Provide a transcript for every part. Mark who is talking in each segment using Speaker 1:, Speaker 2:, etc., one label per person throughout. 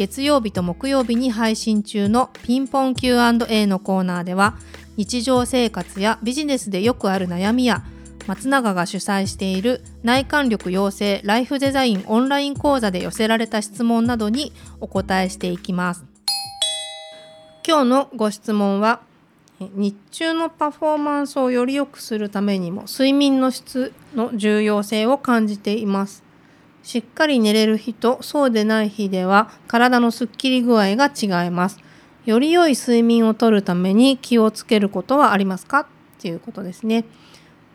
Speaker 1: 月曜日と木曜日に配信中のピンポン Q&A のコーナーでは日常生活やビジネスでよくある悩みや松永が主催している内観力養成ライフデザインオンライン講座で寄せられた質問などにお答えしていきます。今日のご質問は日中のパフォーマンスをより良くするためにも睡眠の質の重要性を感じています。しっかり寝れる日とそうでない日では体のすっきり具合が違います。より良い睡眠をとるために気をつけることはありますか？っていうことですね。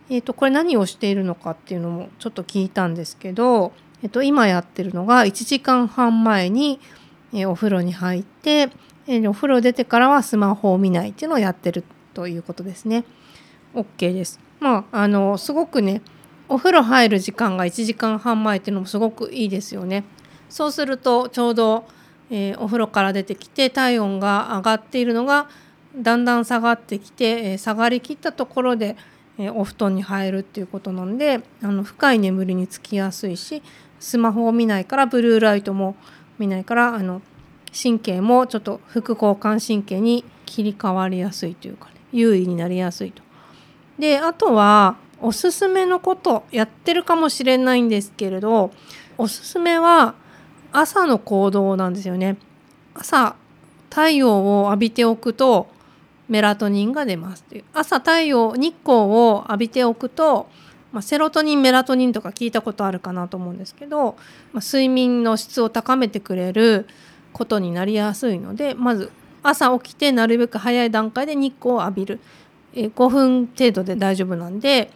Speaker 1: えっ、ー、とこれ何をしているのかっていうのもちょっと聞いたんですけど、えっ、ー、と今やってるのが1時間半前に、お風呂に入って、えお風呂出てからはスマホを見ないっていうのをやってるということですね。OK です。まああのすごくねお風呂入る時間が1時間半前っていうのもすごくいいですよね。そうするとちょうど、えー、お風呂から出てきて体温が上がっているのがだんだん下がってきて、えー、下がりきったところで、えー、お布団に入るっていうことなんであの深い眠りにつきやすいしスマホを見ないからブルーライトも見ないからあの神経もちょっと副交感神経に切り替わりやすいというか、ね、優位になりやすいと。であとはおすすめのことやってるかもしれないんですけれどおすすめは朝の行動なんですよね。朝太陽を浴びておくとメラトニンが出ますっていう朝太陽日光を浴びておくと、まあ、セロトニンメラトニンとか聞いたことあるかなと思うんですけど、まあ、睡眠の質を高めてくれることになりやすいのでまず朝起きてなるべく早い段階で日光を浴びる、5分程度で大丈夫なんで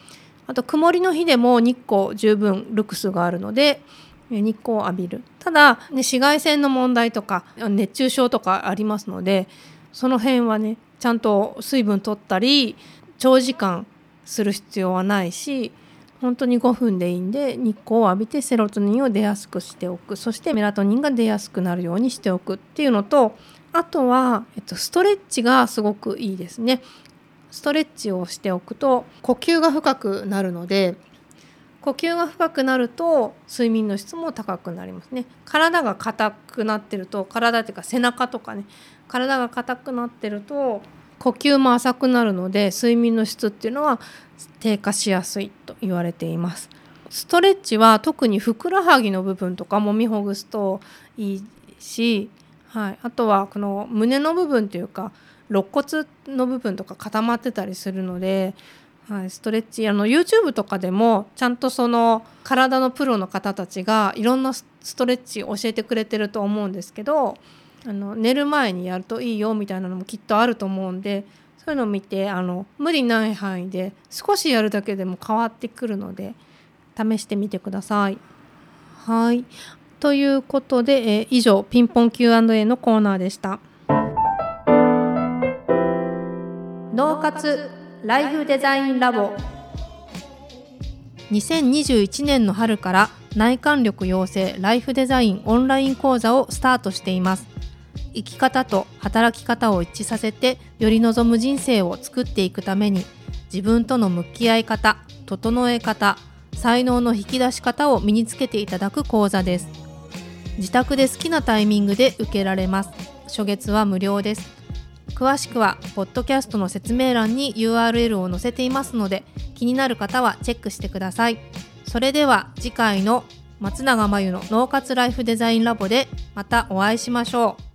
Speaker 1: あと曇りの日でも日光十分ルクスがあるので日光を浴びるただ、ね、紫外線の問題とか熱中症とかありますのでその辺はねちゃんと水分取ったり長時間する必要はないし本当に5分でいいんで日光を浴びてセロトニンを出やすくしておくそしてメラトニンが出やすくなるようにしておくっていうのとあとは、えっと、ストレッチがすごくいいですね。ストレッチをしておくと呼吸が深くなるので呼吸が深くなると睡眠の質も高くなりますね。体が硬くなってると体っていうか背中とかね。体が硬くなってると呼吸も浅くなるので睡眠の質っていうのは低下しやすいと言われています。ストレッチは特にふくらはぎの部分とかもみほぐすといいし、はい、あとはこの胸の部分というか肋骨の部分とか固まってたりするので、はい、ストレッチあの YouTube とかでもちゃんとその体のプロの方たちがいろんなストレッチ教えてくれてると思うんですけどあの寝る前にやるといいよみたいなのもきっとあると思うんでそういうのを見てあの無理ない範囲で少しやるだけでも変わってくるので試してみてください。はい。ということで、え以上ピンポン Q&A のコーナーでした。脳活ライフデザインラボ。2021年の春から内観力養成ライフデザインオンライン講座をスタートしています。生き方と働き方を一致させてより望む人生を作っていくために自分との向き合い方整え方才能の引き出し方を身につけていただく講座です自宅で好きなタイミングで受けられます。初月は無料です。詳しくはポッドキャストの説明欄に URL を載せていますので気になる方はチェックしてください。それでは次回の松永真由の脳活ライフデザインラボでまたお会いしましょう。